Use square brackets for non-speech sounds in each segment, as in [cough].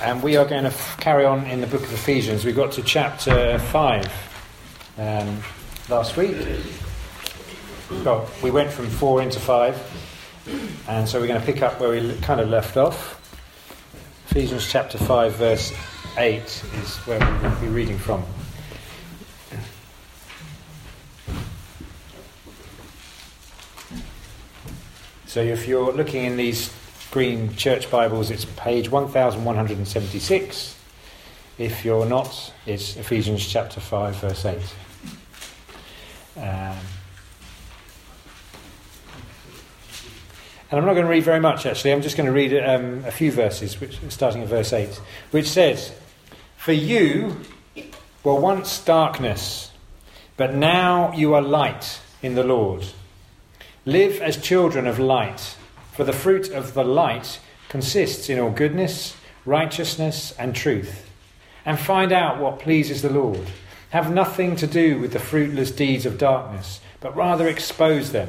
and we are going to f- carry on in the book of Ephesians. We got to chapter 5 um, last week. Well, we went from 4 into 5, and so we're going to pick up where we kind of left off. Ephesians chapter 5, verse 8 is where we will be reading from. So if you're looking in these green church Bibles, it's page 1176. If you're not, it's Ephesians chapter 5, verse 8. Um, and I'm not going to read very much actually, I'm just going to read um, a few verses, which, starting at verse 8, which says, For you were once darkness, but now you are light in the Lord. Live as children of light. For the fruit of the light consists in all goodness, righteousness, and truth. And find out what pleases the Lord. Have nothing to do with the fruitless deeds of darkness, but rather expose them.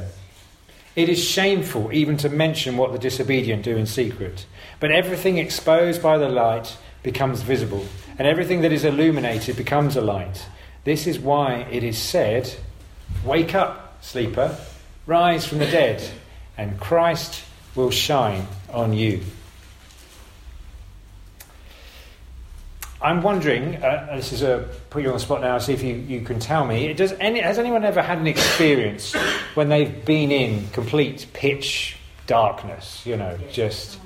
It is shameful even to mention what the disobedient do in secret. But everything exposed by the light becomes visible, and everything that is illuminated becomes a light. This is why it is said, Wake up, sleeper, rise from the dead, and Christ will shine on you. I'm wondering, uh, this is a put you on the spot now, see if you, you can tell me. Does any, has anyone ever had an experience when they've been in complete pitch darkness? You know, just.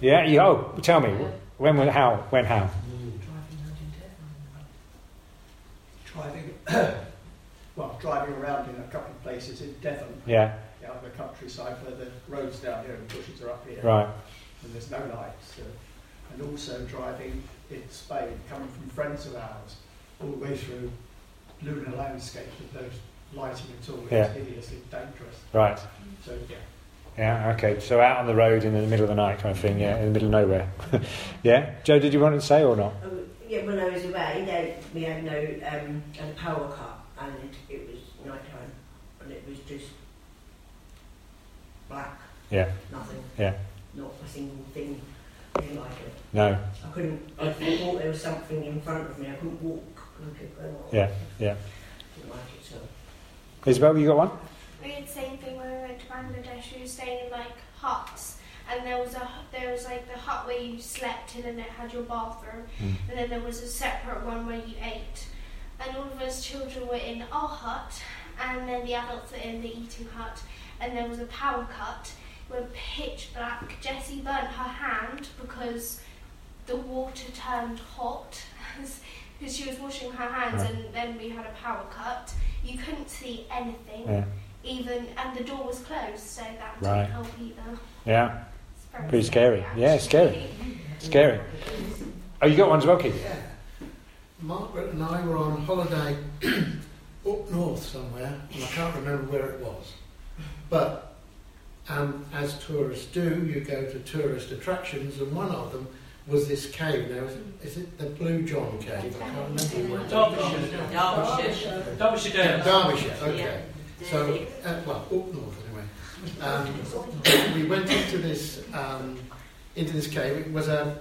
Yeah, you, oh, tell me. When, when, how? When, how? Driving, [coughs] well, driving around in a couple of places in Devon. Yeah. Out in the countryside where the roads down here and bushes are up here. Right. And there's no lights. Uh, and also driving in Spain, coming from friends of ours, all the way through lunar landscapes with no lighting at all. It's Yeah. hideously dangerous. Right. So, yeah. Yeah, okay. So out on the road in the middle of the night kind of thing, yeah, in the middle of nowhere. [laughs] yeah? Joe, did you want to say or not? Um, yeah, when I was away, they, we had no um, had a power cut, and it was night time, and it was just black, Yeah, nothing, yeah. not a single thing. Didn't like it. No. I couldn't. I thought there was something in front of me. I couldn't walk. Look at. Yeah, yeah. Didn't like it. So Isabel, you got one? We did the same thing when we went to Bangladesh. We were staying in like huts, and there was a there was like the hut where you slept in, and it had your bathroom, Mm. and then there was a separate one where you ate. And all of us children were in our hut, and then the adults were in the eating hut, and there was a power cut. Where pitch black. Jessie burnt her hand because the water turned hot [laughs] because she was washing her hands, Right. and then we had a power cut. You couldn't see anything Yeah. even and the door was closed, so that Right. didn't help either. Yeah. Pretty scary. Yeah, scary. Scary. Oh, you got one as well, Keith? Yeah. Margaret and I were on holiday [clears throat] up north somewhere, and I can't remember where it was. But um, as tourists do, you go to tourist attractions, and one of them was this cave. Now, is it, is it the Blue John Cave? I can't remember where. Derbyshire. Derbyshire. Derbyshire Yeah, Derbyshire, okay. So, uh, well, up north anyway. Um, we went into this um, into this cave. It was a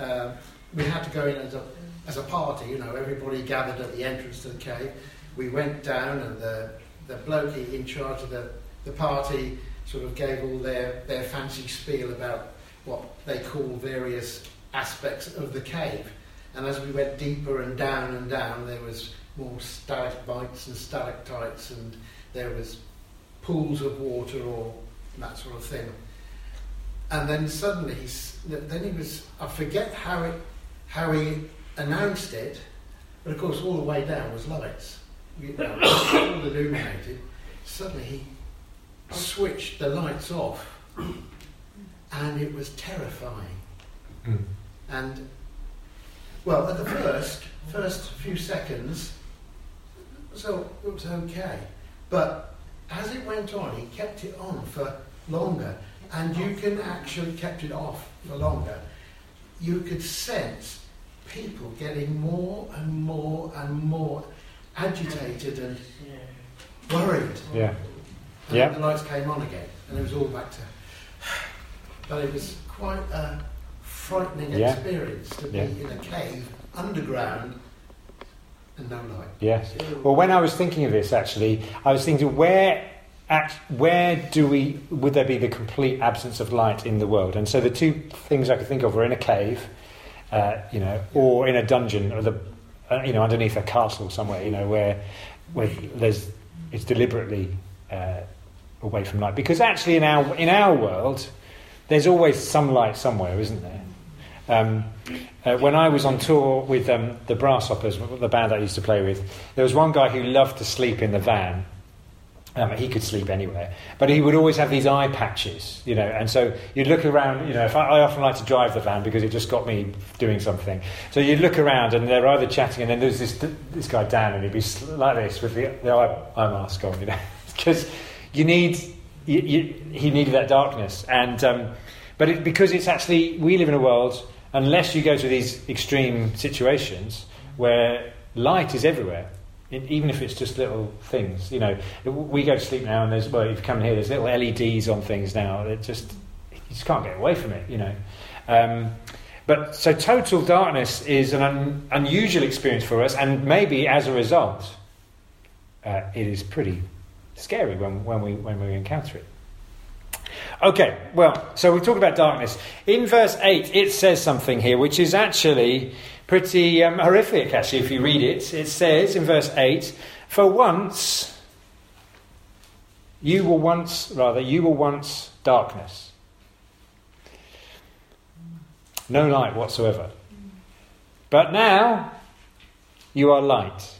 uh, we had to go in as a as a party. You know, everybody gathered at the entrance to the cave. We went down, and the the bloke in charge of the the party sort of gave all their their fancy spiel about what they call various aspects of the cave. And as we went deeper and down and down, there was more stalagmites and stalactites, and there was pools of water or that sort of thing. And then suddenly, he's, then he was, I forget how it, how he announced it, but of course all the way down was lights, you know, [coughs] all illuminated. Suddenly he switched the lights off, and it was terrifying. Mm. And well, at the first first few seconds, so it was okay, but as it went on, he kept it on for longer, and you can actually kept it off for longer. You could sense people getting more and more and more agitated and worried. Yeah. And Yeah. the lights came on again, and it was all back to. But it was quite a frightening Yeah. experience to be Yeah. in a cave underground and no light. Yes. Well, when I was thinking of this, actually, I was thinking where, at, where do we would there be the complete absence of light in the world? And so the two things I could think of were in a cave, uh, you know, or in a dungeon, or the, uh, you know, underneath a castle somewhere, you know, where, where there's it's deliberately uh, away from light. Because actually, in our in our world, there's always some light somewhere, isn't there? Um, uh, when I was on tour with um, the Brasshoppers, the band I used to play with, there was one guy who loved to sleep in the van. Um, he could sleep anywhere, but he would always have these eye patches, you know. And so you'd look around, you know. I, I often like to drive the van because it just got me doing something. So you'd look around, and they're either chatting, and then there's this this guy Dan, and he'd be like this with the, the eye, eye mask on, you know, [laughs] because you need you, you, he needed that darkness, and um, but it, because it's actually we live in a world unless you go to these extreme situations where light is everywhere, it, even if it's just little things. You know, we go to sleep now, and there's well, if you come here, there's little LEDs on things now. It just you just can't get away from it. You know. Um, but so total darkness is an un, unusual experience for us, and maybe as a result, uh, it is pretty scary when, when we when we encounter it. Okay, well, so we talk about darkness. In verse 8, it says something here which is actually pretty um, horrific, actually, if you read it. It says in verse 8, For once, you were once, rather, you were once darkness. No light whatsoever. But now, you are light.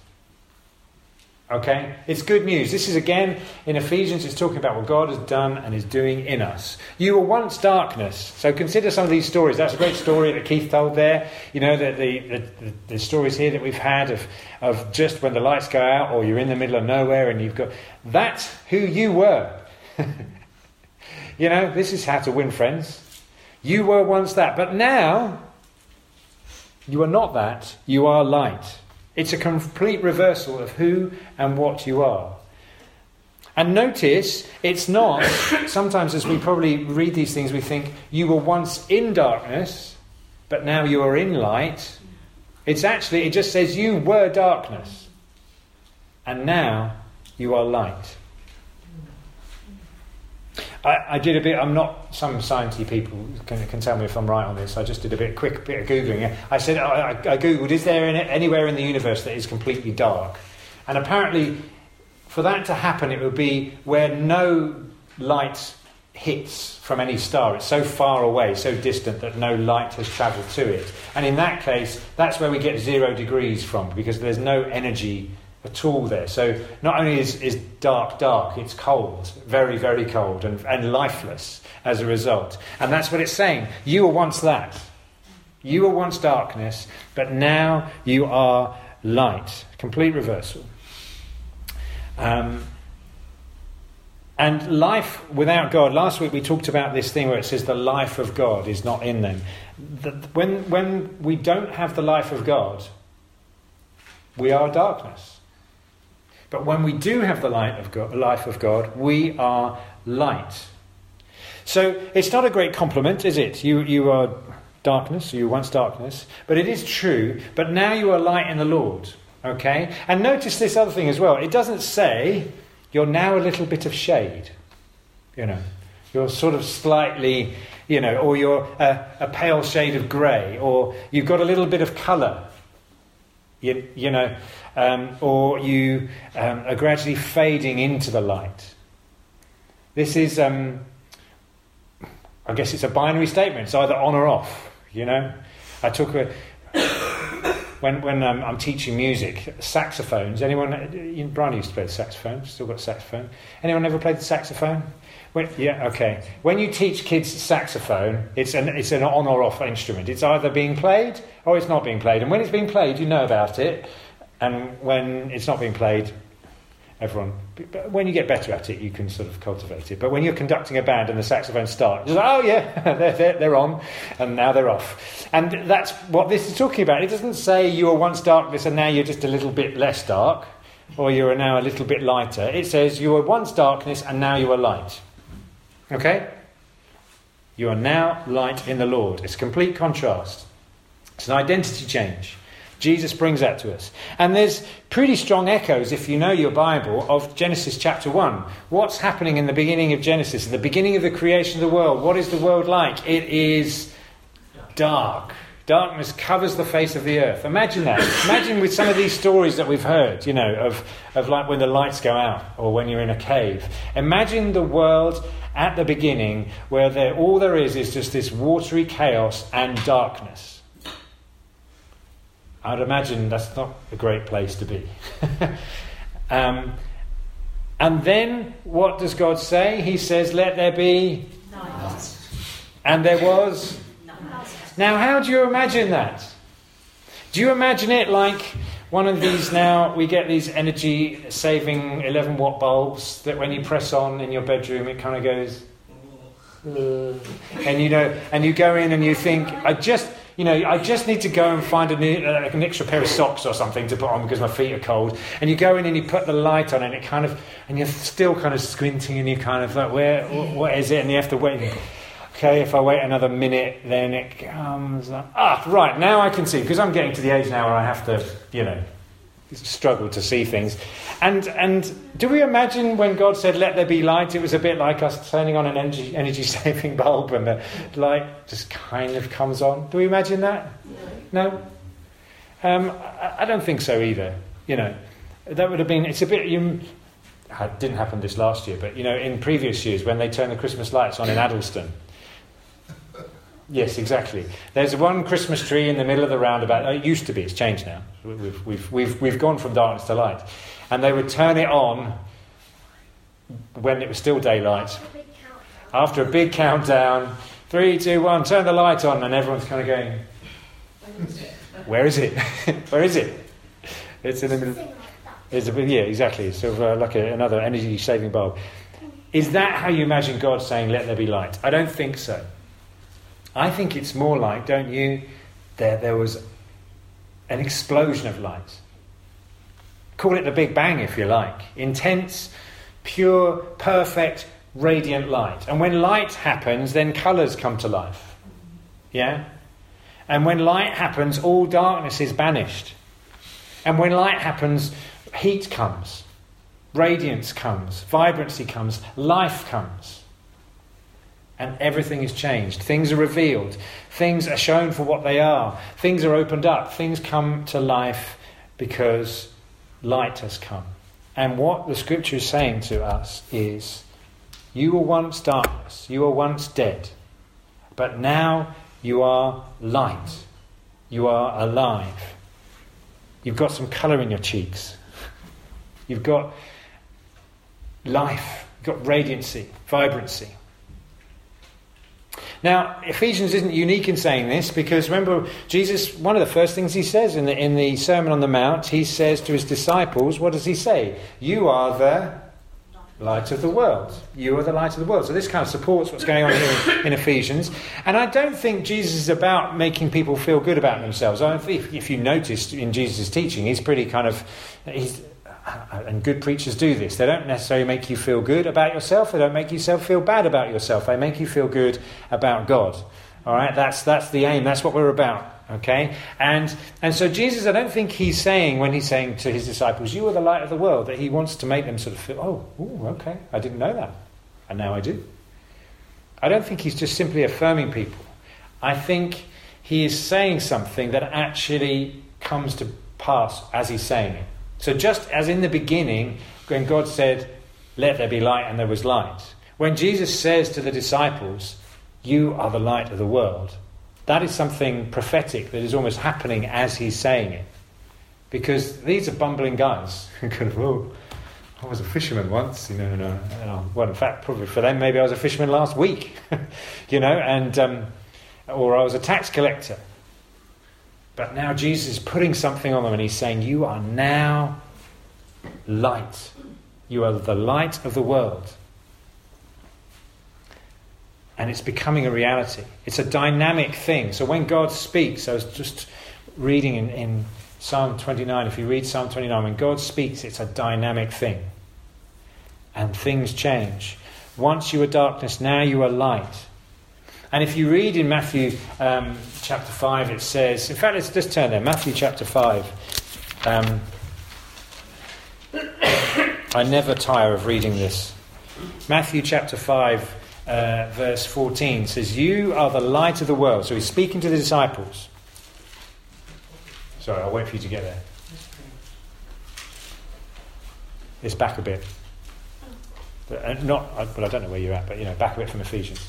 Okay? It's good news. This is again in Ephesians, it's talking about what God has done and is doing in us. You were once darkness. So consider some of these stories. That's a great story that Keith told there. You know, the, the, the, the stories here that we've had of, of just when the lights go out or you're in the middle of nowhere and you've got. That's who you were. [laughs] you know, this is how to win friends. You were once that. But now, you are not that. You are light. It's a complete reversal of who and what you are. And notice, it's not, [coughs] sometimes as we probably read these things, we think, you were once in darkness, but now you are in light. It's actually, it just says, you were darkness, and now you are light. I, I, did a bit. I'm not some sciencey people can, can, tell me if I'm right on this. I just did a bit quick bit of googling. I said I, I googled: Is there any, anywhere in the universe that is completely dark? And apparently, for that to happen, it would be where no light hits from any star. It's so far away, so distant that no light has travelled to it. And in that case, that's where we get zero degrees from because there's no energy at all there. So not only is, is dark dark, it's cold, very, very cold and, and lifeless as a result. And that's what it's saying. You were once that. You were once darkness, but now you are light. Complete reversal. Um, and life without God, last week we talked about this thing where it says the life of God is not in them. The, when, when we don't have the life of God, we are darkness. But when we do have the light of God, life of God, we are light. So it's not a great compliment, is it? You, you are darkness, you were once darkness, but it is true. But now you are light in the Lord. Okay? And notice this other thing as well. It doesn't say you're now a little bit of shade. You know, you're sort of slightly, you know, or you're a, a pale shade of grey, or you've got a little bit of colour. You, you know, um, or you um, are gradually fading into the light. This is, um, I guess it's a binary statement. It's either on or off, you know. I took a, when, when um, I'm teaching music, saxophones, anyone, Brian used to play the saxophone, still got saxophone. Anyone ever played the saxophone? When, yeah, okay. When you teach kids saxophone, it's an, it's an on or off instrument. It's either being played or it's not being played. And when it's being played, you know about it. And when it's not being played, everyone. When you get better at it, you can sort of cultivate it. But when you're conducting a band and the saxophones start, like, oh yeah, [laughs] they're, they're, they're, on, and now they're off. And that's what this is talking about. It doesn't say you were once darkness and now you're just a little bit less dark, or you are now a little bit lighter. It says you were once darkness and now you are light. Okay? You are now light in the Lord. It's a complete contrast. It's an identity change. Jesus brings that to us. And there's pretty strong echoes, if you know your Bible, of Genesis chapter 1. What's happening in the beginning of Genesis, the beginning of the creation of the world? What is the world like? It is dark. Darkness covers the face of the earth. Imagine that. Imagine with some of these stories that we've heard, you know, of, of like when the lights go out or when you're in a cave. Imagine the world at the beginning where there, all there is is just this watery chaos and darkness. I'd imagine that's not a great place to be. [laughs] um, and then what does God say? He says, Let there be Night. And there was now, how do you imagine that? Do you imagine it like one of these now? We get these energy saving 11 watt bulbs that when you press on in your bedroom, it kind of goes. And you know, and you go in and you think, I just, you know, I just need to go and find a new, uh, an extra pair of socks or something to put on because my feet are cold. And you go in and you put the light on, and it kind of, and you're still kind of squinting, and you kind of like, where, what is it? And you have to wait. Okay, if I wait another minute, then it comes. Ah, right, now I can see, because I'm getting to the age now where I have to, you know, struggle to see things. And, and do we imagine when God said, let there be light, it was a bit like us turning on an energy, energy [laughs] saving bulb and the light just kind of comes on? Do we imagine that? No? Um, I, I don't think so either. You know, that would have been, it's a bit, you, it didn't happen this last year, but you know, in previous years when they turned the Christmas lights on in Addlestone, Yes, exactly. There's one Christmas tree in the middle of the roundabout. It used to be, it's changed now. We've, we've, we've, we've gone from darkness to light. And they would turn it on when it was still daylight. After a big countdown, three, two, one, turn the light on, and everyone's kind of going, Where is it? [laughs] Where is it? It's in the middle. It's a, yeah, exactly. It's sort of uh, like a, another energy saving bulb. Is that how you imagine God saying, Let there be light? I don't think so. I think it's more like, don't you, there, there was an explosion of light. Call it the Big Bang if you like. Intense, pure, perfect, radiant light. And when light happens, then colours come to life. Yeah? And when light happens, all darkness is banished. And when light happens, heat comes, radiance comes, vibrancy comes, life comes and everything is changed. Things are revealed. Things are shown for what they are. Things are opened up. Things come to life because light has come. And what the scripture is saying to us is you were once darkness, you were once dead, but now you are light. You are alive. You've got some colour in your cheeks. You've got life. You've got radiancy, vibrancy. Now, Ephesians isn't unique in saying this because remember, Jesus, one of the first things he says in the, in the Sermon on the Mount, he says to his disciples, what does he say? You are the light of the world. You are the light of the world. So this kind of supports what's going on here in, in Ephesians. And I don't think Jesus is about making people feel good about themselves. I if, if you noticed in Jesus' teaching, he's pretty kind of, he's, and good preachers do this. They don't necessarily make you feel good about yourself. They don't make yourself feel bad about yourself. They make you feel good about God. All right, that's that's the aim. That's what we're about. Okay, and and so Jesus, I don't think he's saying when he's saying to his disciples, "You are the light of the world," that he wants to make them sort of feel, "Oh, ooh, okay, I didn't know that, and now I do." I don't think he's just simply affirming people. I think he is saying something that actually comes to pass as he's saying it. So, just as in the beginning, when God said, Let there be light, and there was light, when Jesus says to the disciples, You are the light of the world, that is something prophetic that is almost happening as he's saying it. Because these are bumbling guys [laughs] who oh, I was a fisherman once, you know, and, uh, well, in fact, probably for them, maybe I was a fisherman last week, [laughs] you know, and um, or I was a tax collector. But now Jesus is putting something on them and he's saying, You are now light. You are the light of the world. And it's becoming a reality. It's a dynamic thing. So when God speaks, I was just reading in, in Psalm 29. If you read Psalm 29, when God speaks, it's a dynamic thing. And things change. Once you were darkness, now you are light. And if you read in Matthew um, chapter 5, it says, in fact, let's just turn there, Matthew chapter 5. Um, [coughs] I never tire of reading this. Matthew chapter 5, uh, verse 14 says, You are the light of the world. So he's speaking to the disciples. Sorry, I'll wait for you to get there. It's back a bit. But, uh, not, uh, but I don't know where you're at, but you know, back a bit from Ephesians.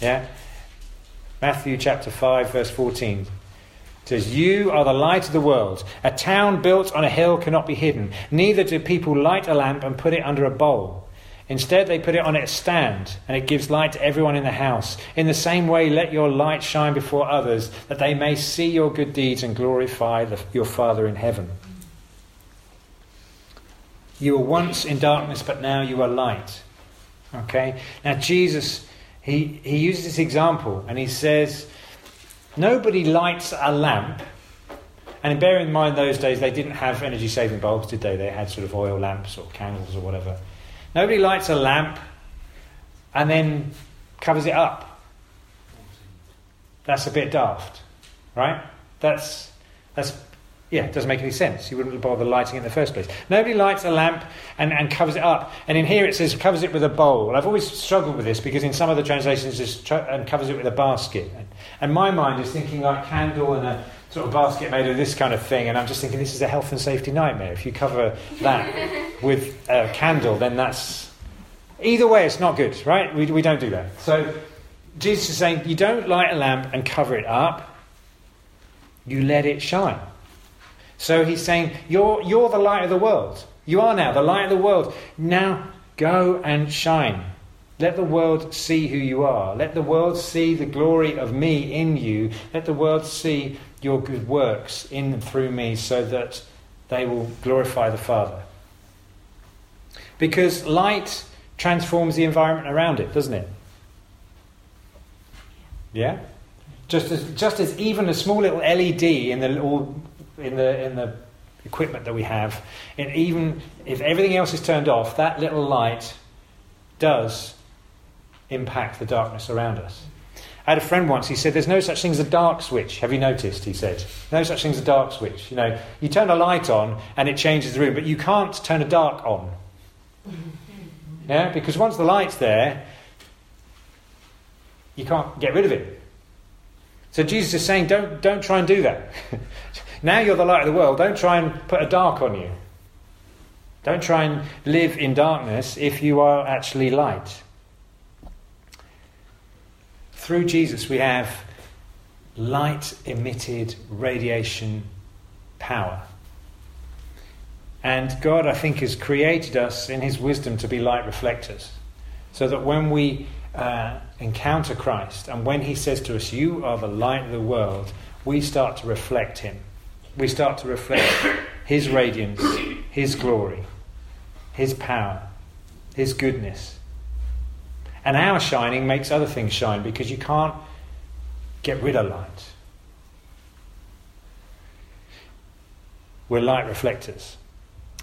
Yeah? Matthew chapter 5, verse 14 says, You are the light of the world. A town built on a hill cannot be hidden. Neither do people light a lamp and put it under a bowl. Instead, they put it on its stand, and it gives light to everyone in the house. In the same way, let your light shine before others, that they may see your good deeds and glorify the, your Father in heaven. You were once in darkness, but now you are light. Okay? Now, Jesus, he, he uses this example, and he says, Nobody lights a lamp. And bear in mind, those days they didn't have energy saving bulbs, did they? They had sort of oil lamps or candles or whatever. Nobody lights a lamp and then covers it up. That's a bit daft, right? That's, that's yeah, it doesn't make any sense. You wouldn't bother lighting it in the first place. Nobody lights a lamp and, and covers it up. And in here it says covers it with a bowl. I've always struggled with this because in some of the translations it tr- and covers it with a basket. And, and my mind is thinking like candle and a sort of basket made of this kind of thing. And I'm just thinking this is a health and safety nightmare. If you cover that [laughs] with a candle, then that's. Either way, it's not good, right? We, we don't do that. So Jesus is saying you don't light a lamp and cover it up, you let it shine. So he's saying, you're, you're the light of the world. You are now the light of the world. Now go and shine. Let the world see who you are. Let the world see the glory of me in you. Let the world see your good works in and through me so that they will glorify the Father. Because light transforms the environment around it, doesn't it? Yeah? Just as, just as even a small little LED in the little in the in the equipment that we have, and even if everything else is turned off, that little light does impact the darkness around us. I had a friend once, he said, There's no such thing as a dark switch. Have you noticed? He said, No such thing as a dark switch. You know, you turn a light on and it changes the room, but you can't turn a dark on. [laughs] Yeah, because once the light's there, you can't get rid of it. So Jesus is saying, Don't, don't try and do that. [laughs] Now you're the light of the world. Don't try and put a dark on you. Don't try and live in darkness if you are actually light. Through Jesus, we have light emitted radiation power. And God, I think, has created us in His wisdom to be light reflectors. So that when we uh, encounter Christ and when He says to us, You are the light of the world, we start to reflect Him we start to reflect His radiance, His glory, His power, His goodness. And our shining makes other things shine because you can't get rid of light. We're light reflectors.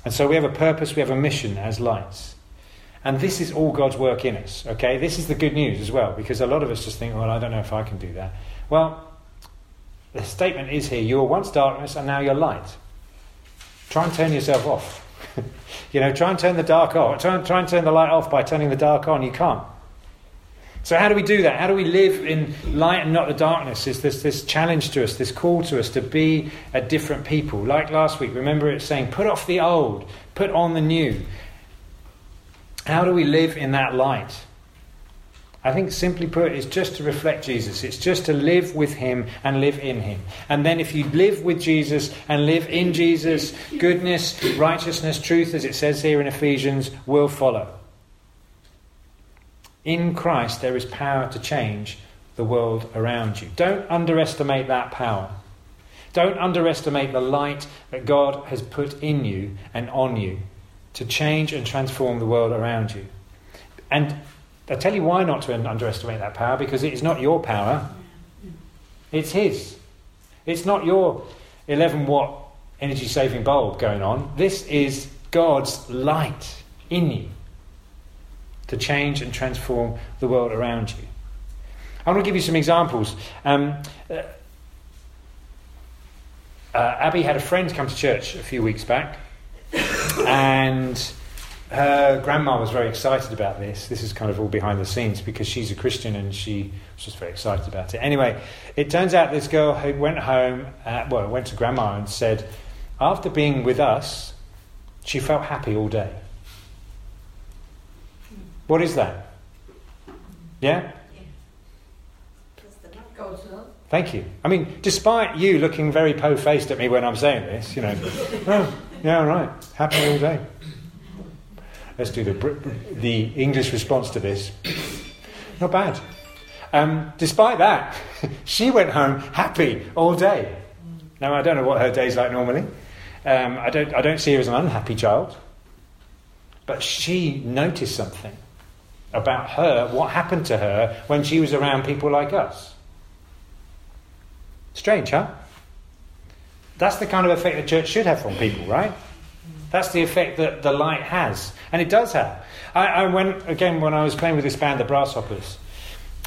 And so we have a purpose, we have a mission as lights. And this is all God's work in us, okay? This is the good news as well, because a lot of us just think, well, I don't know if I can do that. Well, the statement is here you were once darkness and now you're light. Try and turn yourself off. [laughs] you know, try and turn the dark off. Try and, try and turn the light off by turning the dark on. You can't. So, how do we do that? How do we live in light and not the darkness? Is this, this challenge to us, this call to us to be a different people? Like last week, remember it saying, put off the old, put on the new. How do we live in that light? I think simply put, it's just to reflect Jesus. It's just to live with Him and live in Him. And then if you live with Jesus and live in Jesus, goodness, righteousness, truth, as it says here in Ephesians, will follow. In Christ, there is power to change the world around you. Don't underestimate that power. Don't underestimate the light that God has put in you and on you to change and transform the world around you. And I tell you why not to underestimate that power because it is not your power, it's His. It's not your 11 watt energy saving bulb going on. This is God's light in you to change and transform the world around you. I want to give you some examples. Um, uh, Abby had a friend come to church a few weeks back, and her grandma was very excited about this. This is kind of all behind the scenes because she's a Christian and she was just very excited about it. Anyway, it turns out this girl who went home, uh, well, went to grandma and said, after being with us, she felt happy all day. What is that? Yeah? Thank you. I mean, despite you looking very po faced at me when I'm saying this, you know, [laughs] oh, yeah, right, happy all day. Let's do the, the English response to this. Not bad. Um, despite that, [laughs] she went home happy all day. Now, I don't know what her day's like normally. Um, I, don't, I don't see her as an unhappy child. But she noticed something about her, what happened to her when she was around people like us. Strange, huh? That's the kind of effect the church should have on people, right? That's the effect that the light has. And it does have. I, I went, again, when I was playing with this band, the Brasshoppers,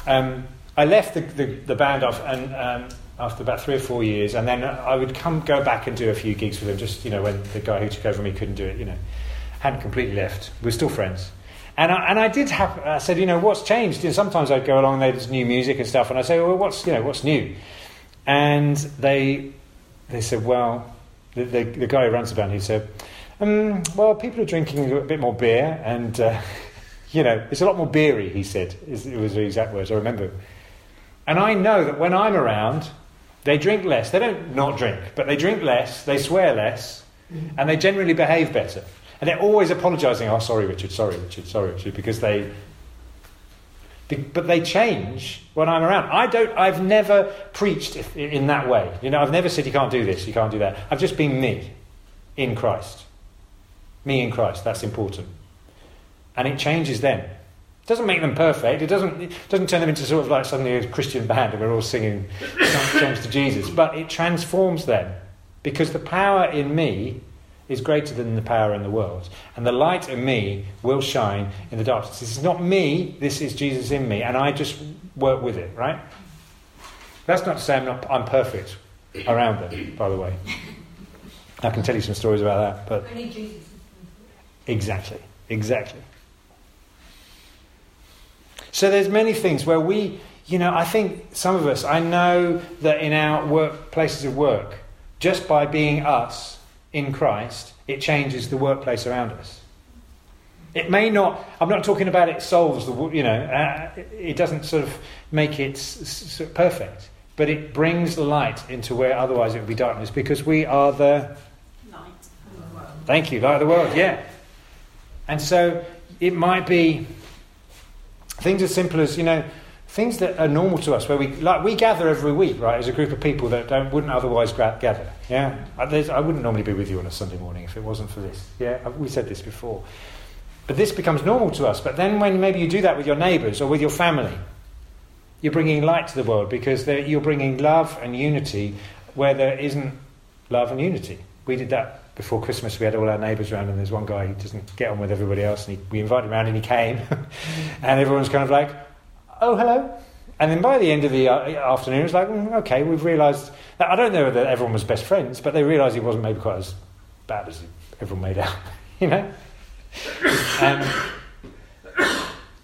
um, I left the, the, the, band off and, um, after about three or four years, and then I would come go back and do a few gigs with them, just, you know, when the guy who took over me couldn't do it, you know. Hadn't completely left. We are still friends. And I, and I did have, I said, you know, what's changed? And sometimes I'd go along, and there's new music and stuff, and I say, well, what's, you know, what's new? And they, they said, well, the, the, the guy who runs the band, he said, um, well, people are drinking a bit more beer, and uh, [laughs] you know, it's a lot more beery. He said it was the exact words I remember. And I know that when I'm around, they drink less. They don't not drink, but they drink less. They swear less, and they generally behave better. And they're always apologising. Oh, sorry, Richard. Sorry, Richard. Sorry, Richard, because they. But they change when I'm around. I don't. I've never preached in that way. You know, I've never said you can't do this, you can't do that. I've just been me, in Christ. Me in Christ, that's important. And it changes them. It doesn't make them perfect. It doesn't, it doesn't turn them into sort of like suddenly a Christian band and we're all singing songs to Jesus. But it transforms them because the power in me is greater than the power in the world. And the light in me will shine in the darkness. This is not me, this is Jesus in me. And I just work with it, right? That's not to say I'm, not, I'm perfect around them, by the way. I can tell you some stories about that. But Exactly, exactly. So there's many things where we, you know, I think some of us, I know that in our work places of work, just by being us in Christ, it changes the workplace around us. It may not, I'm not talking about it solves the, you know, uh, it doesn't sort of make it s- s- perfect, but it brings the light into where otherwise it would be darkness because we are the light of the world. Thank you, light of the world, yeah. And so it might be things as simple as, you know, things that are normal to us, where we like we gather every week, right, as a group of people that don't, wouldn't otherwise gather. Yeah, uh, I wouldn't normally be with you on a Sunday morning if it wasn't for this. Yeah, we said this before, but this becomes normal to us. But then when maybe you do that with your neighbours or with your family, you're bringing light to the world because you're bringing love and unity where there isn't love and unity. We did that before Christmas, we had all our neighbours around, and there's one guy who doesn't get on with everybody else, and he, we invited him around, and he came, [laughs] and everyone's kind of like, "Oh, hello." And then by the end of the uh, afternoon, it was like, mm, "Okay, we've realised." I don't know that everyone was best friends, but they realised he wasn't maybe quite as bad as everyone made out, [laughs] you know. Um,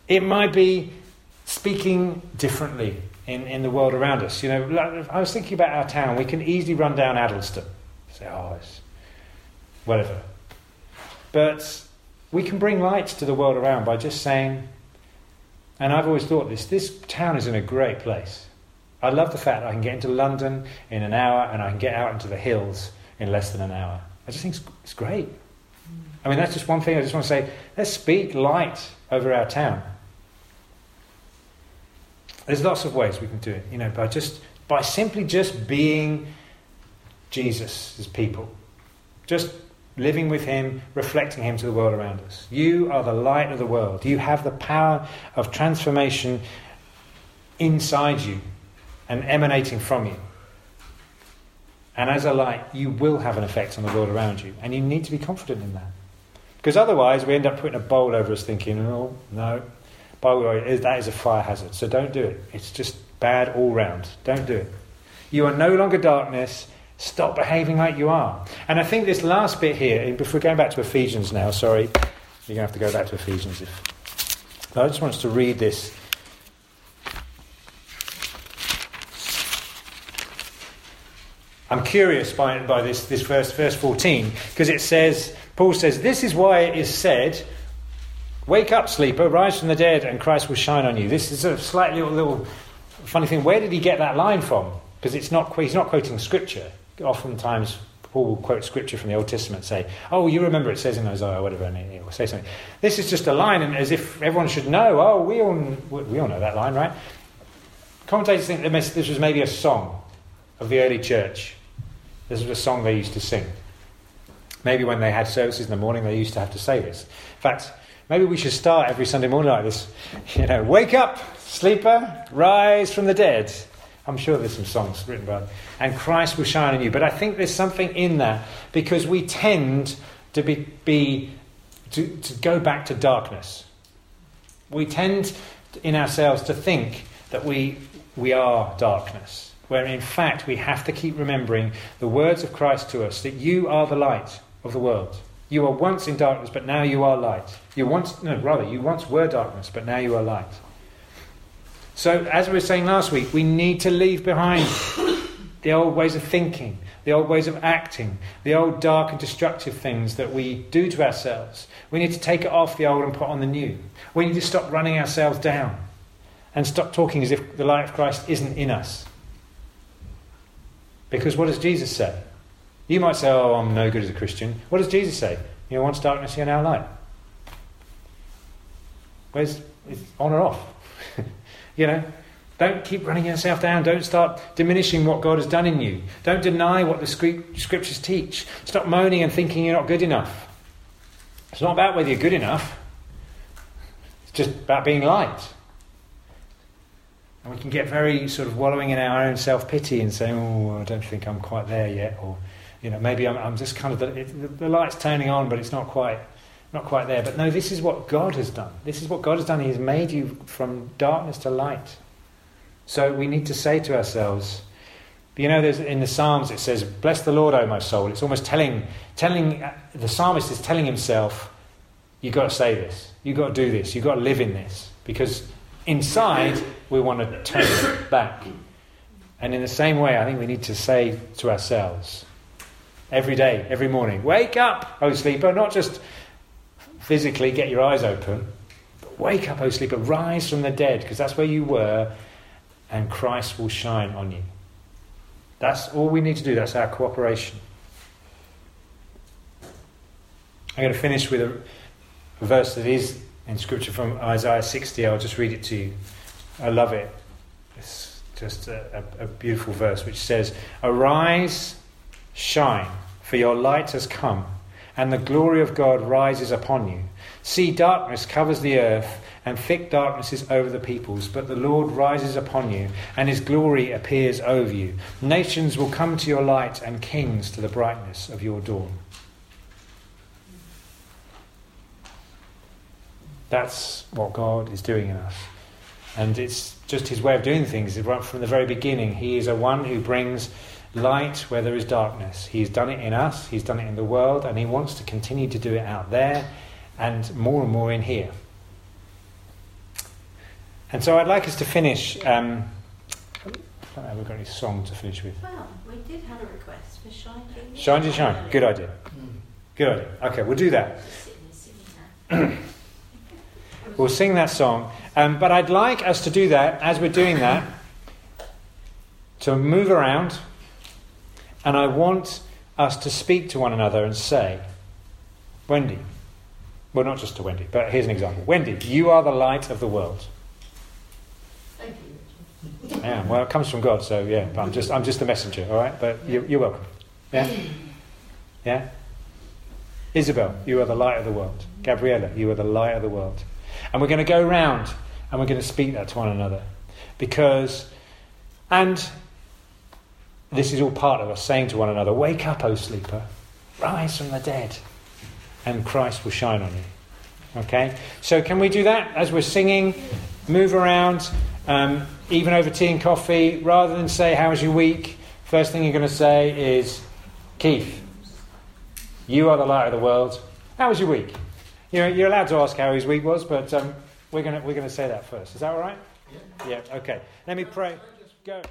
it might be speaking differently in, in the world around us. You know, I was thinking about our town. We can easily run down Addlestone. Say, oh, it's whatever. But we can bring light to the world around by just saying, and I've always thought this this town is in a great place. I love the fact that I can get into London in an hour and I can get out into the hills in less than an hour. I just think it's, great. I mean, that's just one thing I just want to say. Let's speak light over our town. There's lots of ways we can do it, you know, by just by simply just being Jesus people. Just living with Him, reflecting Him to the world around us. You are the light of the world. You have the power of transformation inside you and emanating from you. And as a light, you will have an effect on the world around you. And you need to be confident in that. Because otherwise, we end up putting a bowl over us thinking, oh, no, by the way, that is a fire hazard. So don't do it. It's just Bad all round. Don't do it. You are no longer darkness. Stop behaving like you are. And I think this last bit here, if we're going back to Ephesians now, sorry, you're going to have to go back to Ephesians. If, I just want us to read this. I'm curious by, by this, this verse, verse 14, because it says, Paul says, This is why it is said, Wake up, sleeper, rise from the dead, and Christ will shine on you. This is a slightly little, little funny thing. Where did he get that line from? Because it's not, he's not quoting scripture. Oftentimes, Paul will quote scripture from the Old Testament, say, "Oh, you remember it says in Isaiah, whatever," and he will say something. This is just a line, and as if everyone should know. Oh, we all we all know that line, right? Commentators think this was maybe a song of the early church. This was a song they used to sing. Maybe when they had services in the morning, they used to have to say this. In fact, maybe we should start every Sunday morning like this. [laughs] You know, wake up, sleeper, rise from the dead. I'm sure there's some songs written about it. And Christ will shine on you. But I think there's something in that because we tend to be, be to, to go back to darkness. We tend in ourselves to think that we, we are darkness, where in fact we have to keep remembering the words of Christ to us that you are the light of the world. You were once in darkness, but now you are light. You once, no, rather, you once were darkness, but now you are light. So, as we were saying last week, we need to leave behind the old ways of thinking, the old ways of acting, the old dark and destructive things that we do to ourselves. We need to take it off the old and put on the new. We need to stop running ourselves down and stop talking as if the light of Christ isn't in us. Because what does Jesus say? You might say, Oh, I'm no good as a Christian. What does Jesus say? You know, once darkness, you're now light. Where's it's on or off? You know, don't keep running yourself down. Don't start diminishing what God has done in you. Don't deny what the scriptures teach. Stop moaning and thinking you're not good enough. It's not about whether you're good enough, it's just about being light. And we can get very sort of wallowing in our own self pity and saying, oh, I don't think I'm quite there yet. Or, you know, maybe I'm, I'm just kind of, the, the light's turning on, but it's not quite not quite there. But no, this is what God has done. This is what God has done. He has made you from darkness to light. So we need to say to ourselves, you know, in the Psalms it says, Bless the Lord, O my soul. It's almost telling, telling uh, the psalmist is telling himself, You've got to say this. You've got to do this. You've got to live in this. Because inside, we want to turn [coughs] back. And in the same way, I think we need to say to ourselves, every day, every morning, Wake up, O sleeper, not just physically get your eyes open. But wake up, O sleeper, rise from the dead, because that's where you were, and Christ will shine on you. That's all we need to do. That's our cooperation. I'm going to finish with a, verse that is in Scripture from Isaiah 60. I'll just read it to you. I love it. It's just a, a, a beautiful verse which says, Arise, shine, for your light has come and the glory of God rises upon you. See, darkness covers the earth, and thick darkness is over the peoples, but the Lord rises upon you, and his glory appears over you. Nations will come to your light, and kings to the brightness of your dawn. That's what God is doing in us. And it's just his way of doing things. From the very beginning, he is a one who brings light where there is darkness. He's done it in us, He's done it in the world, and He wants to continue to do it out there and more and more in here. And so I'd like us to finish. Um, I don't know we've got any song to finish with. Well, we did have a request for Shine to Shine to Shine. Good idea. Good idea. Okay, we'll do that. we'll sing that song. Um, but I'd like us to do that as we're doing that, to move around and I want us to speak to one another and say, Wendy, well, not just to Wendy, but here's an example. Wendy, you are the light of the world. Thank you. Yeah, well, it comes from God, so yeah, but I'm just, I'm just the messenger, all right? But you're, you're welcome. Yeah? Yeah? Isabel, you are the light of the world. Gabriella, you are the light of the world. And we're going to go round and we're going to speak that to one another. Because, and this is all part of us saying to one another, Wake up, O sleeper, rise from the dead, and Christ will shine on you. Okay? So, can we do that as we're singing? Move around. Um, even over tea and coffee, rather than say, How was your week? First thing you're going to say is, Keith, you are the light of the world. How was your week? You know, you're allowed to ask how his week was, but um, we're going we're gonna say that first. Is that all right? Yeah. Yeah, okay. Let me pray. Go.